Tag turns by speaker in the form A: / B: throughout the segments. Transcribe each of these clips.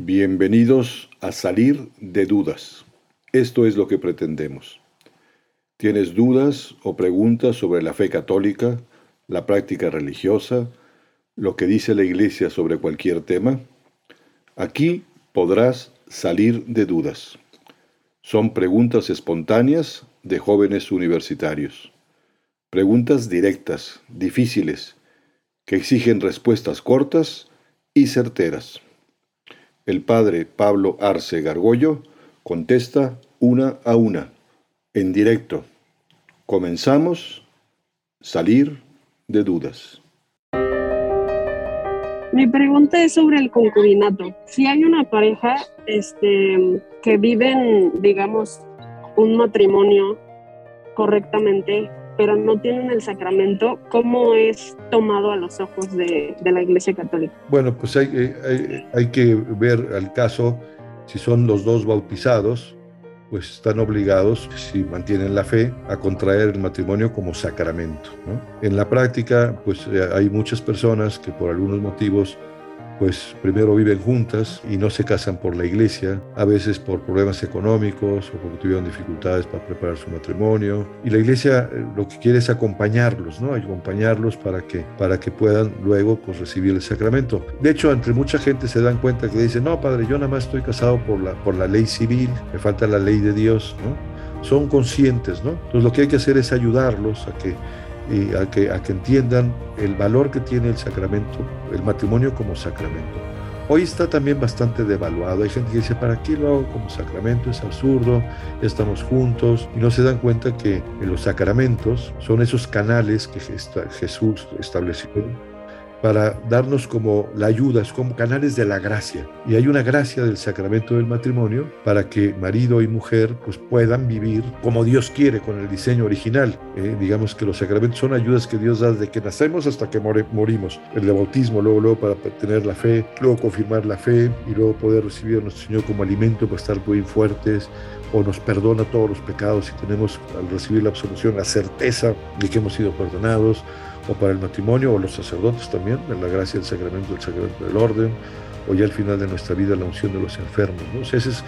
A: Bienvenidos a Salir de Dudas. Esto es lo que pretendemos. ¿Tienes dudas o preguntas sobre la fe católica, la práctica religiosa, lo que dice la Iglesia sobre cualquier tema? Aquí podrás salir de dudas. Son preguntas espontáneas de jóvenes universitarios. Preguntas directas, difíciles, que exigen respuestas cortas y certeras. El padre Pablo Arce Gargollo contesta una a una, en directo. Comenzamos. Salir de dudas.
B: Mi pregunta es sobre el concubinato. Si hay una pareja este, que viven, digamos, un matrimonio correctamente, pero no tienen el sacramento, ¿cómo es tomado a los ojos de, la Iglesia Católica?
C: Bueno, pues hay, hay, que ver al caso, si son los dos bautizados, pues están obligados, si mantienen la fe, a contraer el matrimonio como sacramento. En la práctica, pues eh, hay muchas personas que por algunos motivos pues primero viven juntas y no se casan por la iglesia, a veces por problemas económicos o porque tuvieron dificultades para preparar su matrimonio. Y la iglesia eh, lo que quiere es acompañarlos, ¿no? Acompañarlos para que, para que puedan luego pues, recibir el sacramento. De hecho, entre mucha gente se dan cuenta que dicen, no, padre, yo nada más estoy casado por la, por la ley civil, me falta la ley de Dios, ¿no? Son conscientes, ¿no? Entonces lo que hay que hacer es ayudarlos a que y a que, a que entiendan el valor que tiene el sacramento, el matrimonio como sacramento. Hoy está también bastante devaluado. Hay gente que dice, ¿para qué lo hago como sacramento? Es absurdo, estamos juntos. Y no se dan cuenta que los sacramentos son esos canales que Jesús estableció para darnos como la ayuda, es como canales de la gracia. Y hay una gracia del sacramento del matrimonio para que marido y mujer pues puedan vivir como Dios quiere, con el diseño original. Eh, digamos que los sacramentos son ayudas que Dios da desde que nacemos hasta que morimos. El de bautismo, luego, luego para tener la fe, luego confirmar la fe y luego poder recibir a nuestro Señor como alimento para estar muy fuertes o nos perdona todos los pecados y tenemos al recibir la absolución la certeza de que hemos sido perdonados o para el matrimonio o los sacerdotes también, en la gracia del sacramento, del sacramento del orden, o ya al final de nuestra vida la unción de los enfermos. ¿no? O sea, es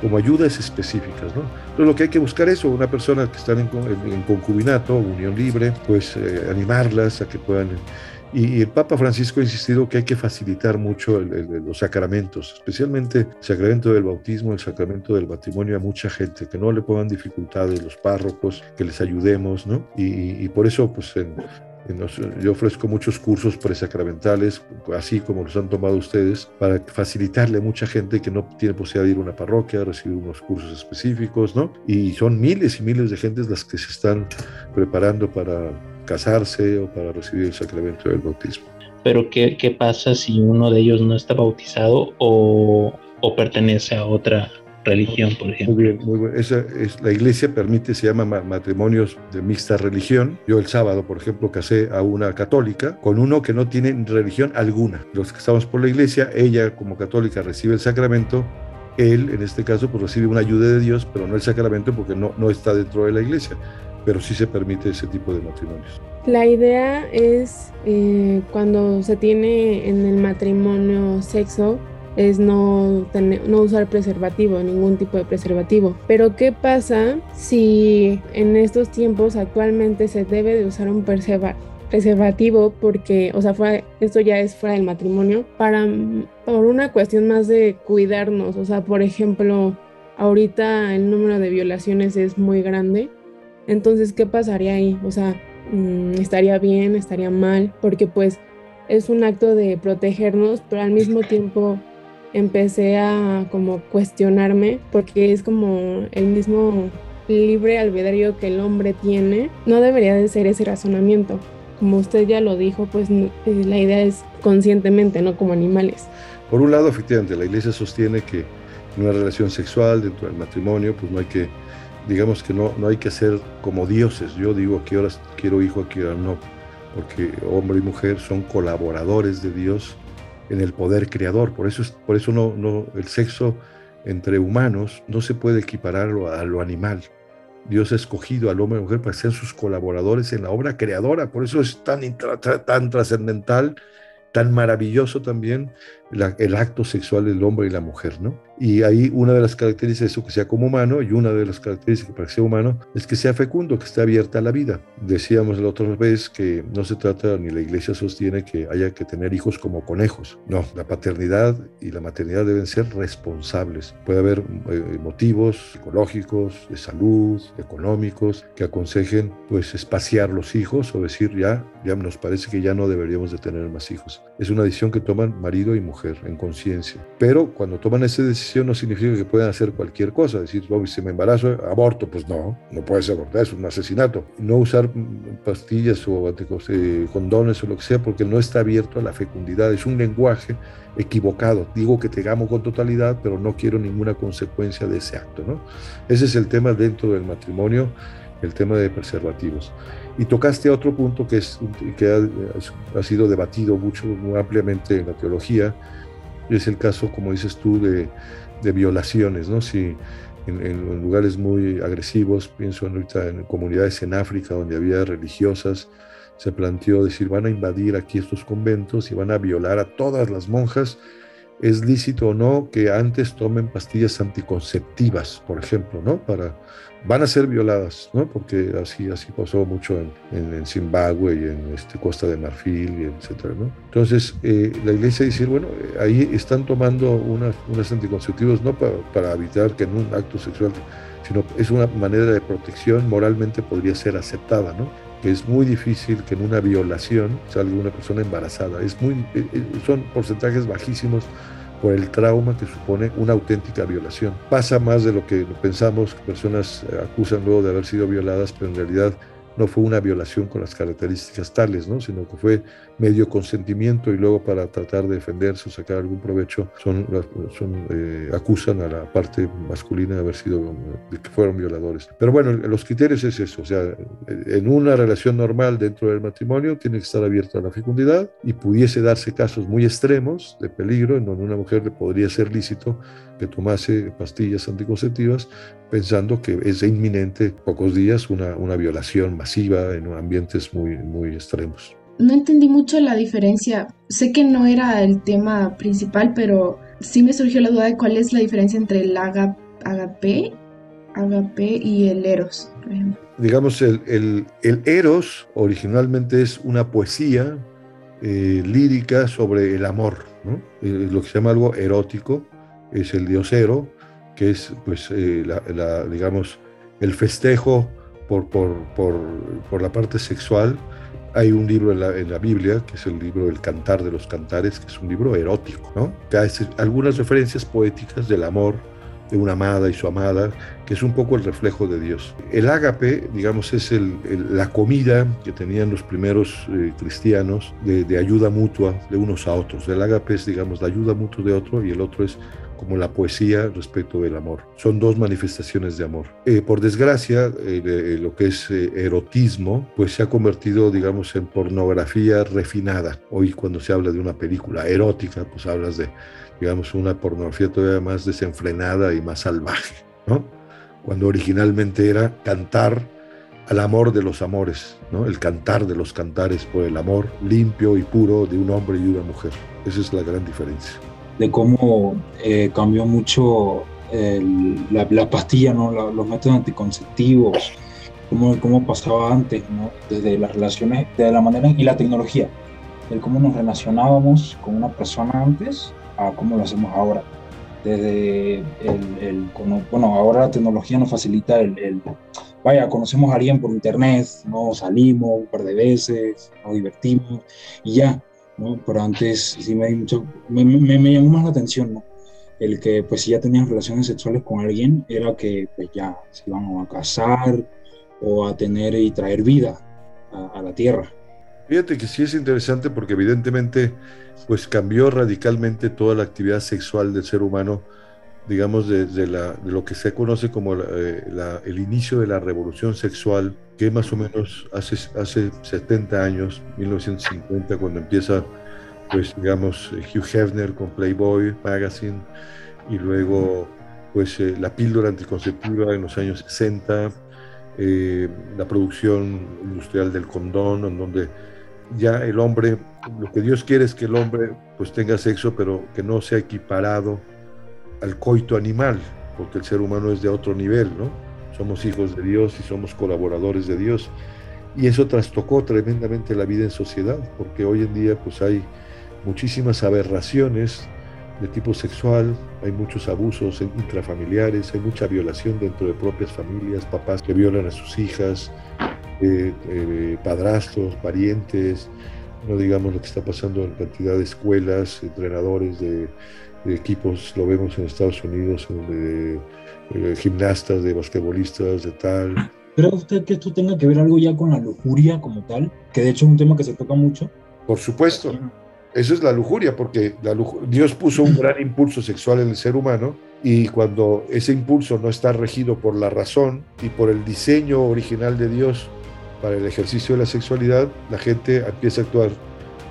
C: como ayudas específicas. ¿no? Entonces lo que hay que buscar es una persona que están en, concubinato, unión libre, pues eh, animarlas a que puedan... Y, el Papa Francisco ha insistido que hay que facilitar mucho los sacramentos, especialmente el sacramento del bautismo, el sacramento del matrimonio a mucha gente, que no le pongan dificultades los párrocos, que les ayudemos, ¿no? Y, y por eso, pues en, yo ofrezco muchos cursos presacramentales, así como los han tomado ustedes, para facilitarle a mucha gente que no tiene posibilidad de ir a una parroquia, recibir unos cursos específicos, ¿no? Y son miles y miles de gentes las que se están preparando para casarse o para recibir el sacramento del bautismo.
D: Pero ¿qué, pasa si uno de ellos no está bautizado o, o pertenece a otra religión, por ejemplo.
C: Muy bien, muy bien. Esa es, la iglesia permite, se llama matrimonios de mixta religión. Yo el sábado, por ejemplo, casé a una católica con uno que no tiene religión alguna. Los que estamos por la iglesia, ella como católica recibe el sacramento, él en este caso pues recibe una ayuda de Dios, pero no el sacramento porque no, no está dentro de la iglesia, pero sí se permite ese tipo de matrimonios.
B: La idea es eh, cuando se tiene en el matrimonio sexo, es no, no usar preservativo, ningún tipo de preservativo. Pero ¿qué pasa si en estos tiempos actualmente se debe de usar un preservativo porque, o sea, esto ya es fuera del matrimonio, para, por una cuestión más de cuidarnos, o sea, por ejemplo, ahorita el número de violaciones es muy grande, entonces, ¿qué pasaría ahí? O sea, mm, estaría bien, estaría mal, porque pues es un acto de protegernos, pero al mismo tiempo empecé a como cuestionarme porque es como el mismo libre albedrío que el hombre tiene, no debería de ser ese razonamiento. Como usted ya lo dijo, pues eh, la idea es conscientemente, no como animales.
C: Por un lado, efectivamente, la iglesia sostiene que en una relación sexual dentro del matrimonio, pues no hay que, digamos que no, no hay que ser como dioses. Yo digo a qué horas quiero hijo, a qué horas no, porque hombre y mujer son colaboradores de Dios en el poder creador. Por eso, por eso no, no, el sexo entre humanos no se puede equiparar a lo animal. Dios ha escogido al hombre y a la mujer para ser sus colaboradores en la obra creadora. Por eso es tan, tan trascendental, tan maravilloso también el acto sexual del hombre y la mujer, ¿no? Y ahí una de las características de eso que sea como humano y una de las características para que sea humano es que sea fecundo, que esté abierta a la vida. Decíamos la otra vez que no se trata, ni la iglesia sostiene que haya que tener hijos como conejos. No, la paternidad y la maternidad deben ser responsables. Puede haber eh, motivos psicológicos, de salud, económicos, que aconsejen pues espaciar los hijos o decir ya, ya nos parece que ya no deberíamos de tener más hijos. Es una decisión que toman marido y mujer en conciencia. Pero cuando toman esa decisión, no significa que puedan hacer cualquier cosa, decir, oh, si me embarazo, aborto, pues no, no puedes abortar, es un asesinato. No usar pastillas o eh, condones o lo que sea, porque no está abierto a la fecundidad, es un lenguaje equivocado. Digo que te amo con totalidad, pero no quiero ninguna consecuencia de ese acto. ¿no? Ese es el tema dentro del matrimonio, el tema de preservativos. Y tocaste otro punto que, es, que ha, sido debatido mucho, muy ampliamente en la teología, es el caso, como dices tú, de, de violaciones, ¿no? Si en, lugares muy agresivos, pienso ahorita en comunidades en África donde había religiosas, se planteó decir, van a invadir aquí estos conventos y van a violar a todas las monjas es lícito o no que antes tomen pastillas anticonceptivas, por ejemplo, ¿no? Para, van a ser violadas, ¿no? Porque así, así pasó mucho en, en, Zimbabue y en este, Costa de Marfil, etcétera, ¿no? Entonces, eh, la iglesia dice, bueno, eh, ahí están tomando unas, unas anticonceptivos no para, para evitar que en un acto sexual, sino es una manera de protección, moralmente podría ser aceptada, ¿no? es muy difícil que en una violación salga una persona embarazada. Es muy, eh, eh, son porcentajes bajísimos por el trauma que supone una auténtica violación. Pasa más de lo que pensamos, personas eh, acusan luego de haber sido violadas, pero en realidad no fue una violación con las características tales, ¿no? sino que fue medio consentimiento y luego para tratar de defenderse o sacar algún provecho son, son eh, acusan a la parte masculina de haber sido que fueron violadores. Pero bueno, los criterios es eso, o sea, en una relación normal dentro del matrimonio tiene que estar abierta a la fecundidad y pudiese darse casos muy extremos de peligro en donde una mujer le podría ser lícito que tomase pastillas anticonceptivas pensando que es inminente pocos días una, una violación masiva en ambientes muy, muy extremos
E: no entendí mucho la diferencia. Sé que no era el tema principal, pero sí me surgió la duda de cuál es la diferencia entre el agape, agape y el eros, por ejemplo.
C: Digamos, el, el, eros originalmente es una poesía eh, lírica sobre el amor, ¿no? Eh, lo que se llama algo erótico, es el dios Ero, que es, pues, eh, la, digamos, el festejo por, por, por, por la parte sexual hay un libro en la, Biblia, que es el libro del Cantar de los Cantares, que es un libro erótico, ¿no? Que hace algunas referencias poéticas del amor de una amada y su amada, que es un poco el reflejo de Dios. El ágape, digamos, es la comida que tenían los primeros eh, cristianos de, de, ayuda mutua de unos a otros. El ágape es, digamos, la ayuda mutua de otro y el otro es como la poesía respecto del amor. Son dos manifestaciones de amor. Eh, por desgracia, eh, eh, lo que es erotismo, pues se ha convertido, digamos, en pornografía refinada. Hoy cuando se habla de una película erótica, pues hablas de, digamos, una pornografía todavía más desenfrenada y más salvaje, ¿no? Cuando originalmente era cantar al amor de los amores, ¿no? el cantar de los cantares por el amor limpio y puro de un hombre y una mujer. Esa es la gran diferencia
F: de cómo eh, cambió mucho la, pastilla, ¿no? los métodos anticonceptivos, cómo, cómo pasaba antes, ¿no? desde las relaciones, de la manera y la tecnología, de cómo nos relacionábamos con una persona antes a cómo lo hacemos ahora. Desde el, bueno, ahora la tecnología nos facilita el, vaya, conocemos a alguien por internet, no salimos un par de veces, nos divertimos y ya, ¿no? Pero antes sí me, mucho, llamó más la atención. El que pues si ya tenían relaciones sexuales con alguien era que pues ya se iban a casar o a tener y traer vida a, la tierra.
C: Fíjate que sí es interesante porque evidentemente pues cambió radicalmente toda la actividad sexual del ser humano, digamos desde la, de lo que se conoce como eh, el inicio de la revolución sexual que más o menos hace, hace 70 años, 1950, cuando empieza, pues digamos, Hugh Hefner con Playboy Magazine, y luego, pues eh, la píldora anticonceptiva en los años 60, eh, la producción industrial del condón, en donde ya el hombre, lo que Dios quiere es que el hombre pues tenga sexo, pero que no sea equiparado al coito animal, porque el ser humano es de otro nivel, ¿no? Somos hijos de Dios y somos colaboradores de Dios. Y eso trastocó tremendamente la vida en sociedad, porque hoy en día pues hay muchísimas aberraciones de tipo sexual, hay muchos abusos intrafamiliares, hay mucha violación dentro de propias familias, papás que violan a sus hijas, eh, eh, padrastros, parientes, no digamos lo que está pasando en cantidad de escuelas, entrenadores de, equipos, lo vemos en Estados Unidos, de, eh, gimnastas, de basquetbolistas, de tal.
F: ¿Cree usted que esto tenga que ver algo ya con la lujuria como tal? Que de hecho es un tema que se toca mucho.
C: Por supuesto. Eso es la lujuria, porque Dios puso un gran impulso sexual en el ser humano y cuando ese impulso no está regido por la razón y por el diseño original de Dios para el ejercicio de la sexualidad, la gente empieza a actuar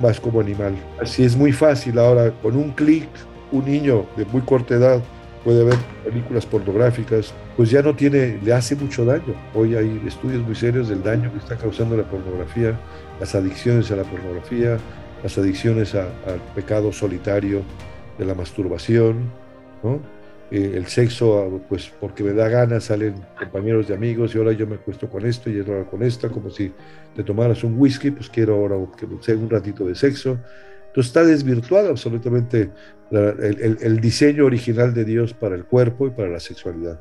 C: más como animal. Así es muy fácil ahora, con un clic, un niño de muy corta edad puede ver películas pornográficas, pues ya no tiene, le hace mucho daño. Hoy hay estudios muy serios del daño que está causando la pornografía, las adicciones a la pornografía, las adicciones al pecado solitario de la masturbación, eh, el sexo, pues porque me da ganas, salen compañeros de amigos y ahora yo me acuesto con esto y ahora con esta, como si te tomaras un whisky, pues quiero ahora que sea un ratito de sexo. Entonces está desvirtuado absolutamente el, diseño original de Dios para el cuerpo y para la sexualidad.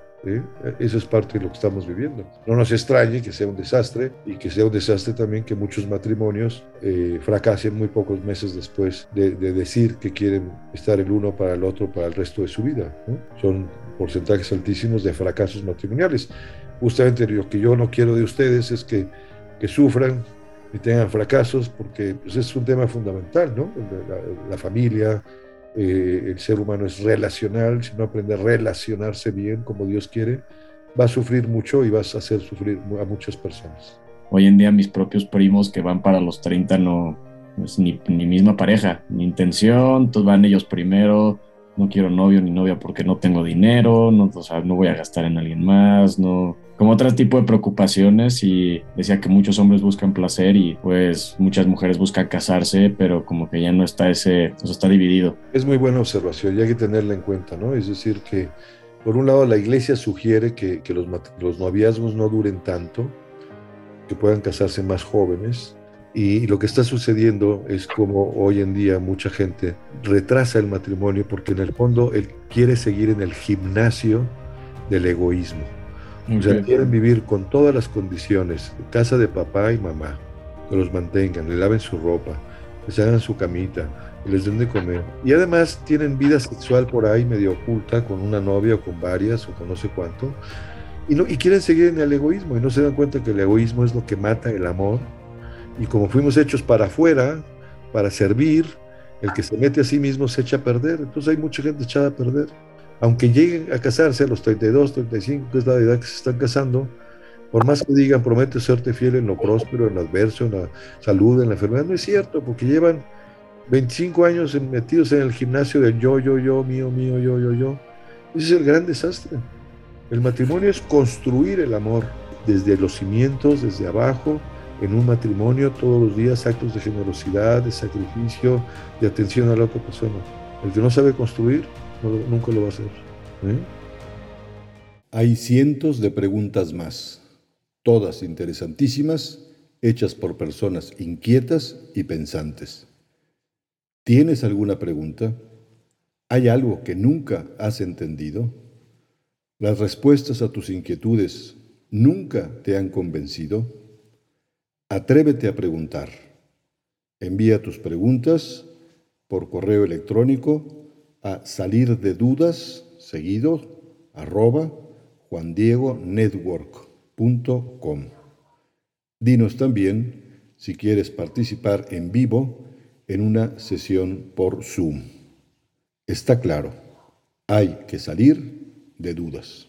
C: Eso es parte de lo que estamos viviendo. No nos extrañe que sea un desastre y que sea un desastre también que muchos matrimonios eh, fracasen muy pocos meses después de, decir que quieren estar el uno para el otro para el resto de su vida. Son porcentajes altísimos de fracasos matrimoniales. Justamente lo que yo no quiero de ustedes es que, que sufran y tengan fracasos, porque pues, es un tema fundamental, ¿no? La, familia, eh, el ser humano es relacional, si no aprende a relacionarse bien como Dios quiere, va a sufrir mucho y vas a hacer sufrir a muchas personas.
G: Hoy en día mis propios primos que van para los 30 no es ni, ni misma pareja, ni intención, todos van ellos primero, no quiero novio ni novia porque no tengo dinero, no, o sea, no voy a gastar en alguien más, no, como otro tipo de preocupaciones y decía que muchos hombres buscan placer y pues muchas mujeres buscan casarse, pero como que ya no está ese, o sea, está dividido.
C: Es muy buena observación y hay que tenerla en cuenta, ¿no? Es decir, que por un lado la iglesia sugiere que, que los, los noviazgos no duren tanto, que puedan casarse más jóvenes, y lo que está sucediendo es como hoy en día mucha gente retrasa el matrimonio porque en el fondo él quiere seguir en el gimnasio del egoísmo. O sea, quieren vivir con todas las condiciones, casa de papá y mamá, que los mantengan, le laven su ropa, les hagan su camita, les den de comer. Y además tienen vida sexual por ahí medio oculta con una novia o con varias o con no sé cuánto. Y, no, y quieren seguir en el egoísmo y no se dan cuenta que el egoísmo es lo que mata el amor y como fuimos hechos para afuera, para servir, el que se mete a sí mismo se echa a perder. Entonces hay mucha gente echada a perder. Aunque lleguen a casarse a los 32, 35, que es la edad que se están casando, por más que digan, prometo serte fiel en lo próspero, en lo adverso, en la salud, en la enfermedad, no es cierto, porque llevan 25 años metidos en el gimnasio del yo, yo, yo, mío, mío, yo, yo, yo. Ese es el gran desastre. El matrimonio es construir el amor desde los cimientos, desde abajo, en un matrimonio todos los días actos de generosidad, de sacrificio, de atención a la otra persona. El que no sabe construir, nunca lo va a hacer. ¿eh?
A: Hay cientos de preguntas más, todas interesantísimas, hechas por personas inquietas y pensantes. ¿Tienes alguna pregunta? ¿Hay algo que nunca has entendido? ¿Las respuestas a tus inquietudes nunca te han convencido? Atrévete a preguntar. Envía tus preguntas por correo electrónico a salir de dudas seguido arroba. Dinos también si quieres participar en vivo en una sesión por Zoom. Está claro, hay que salir de dudas.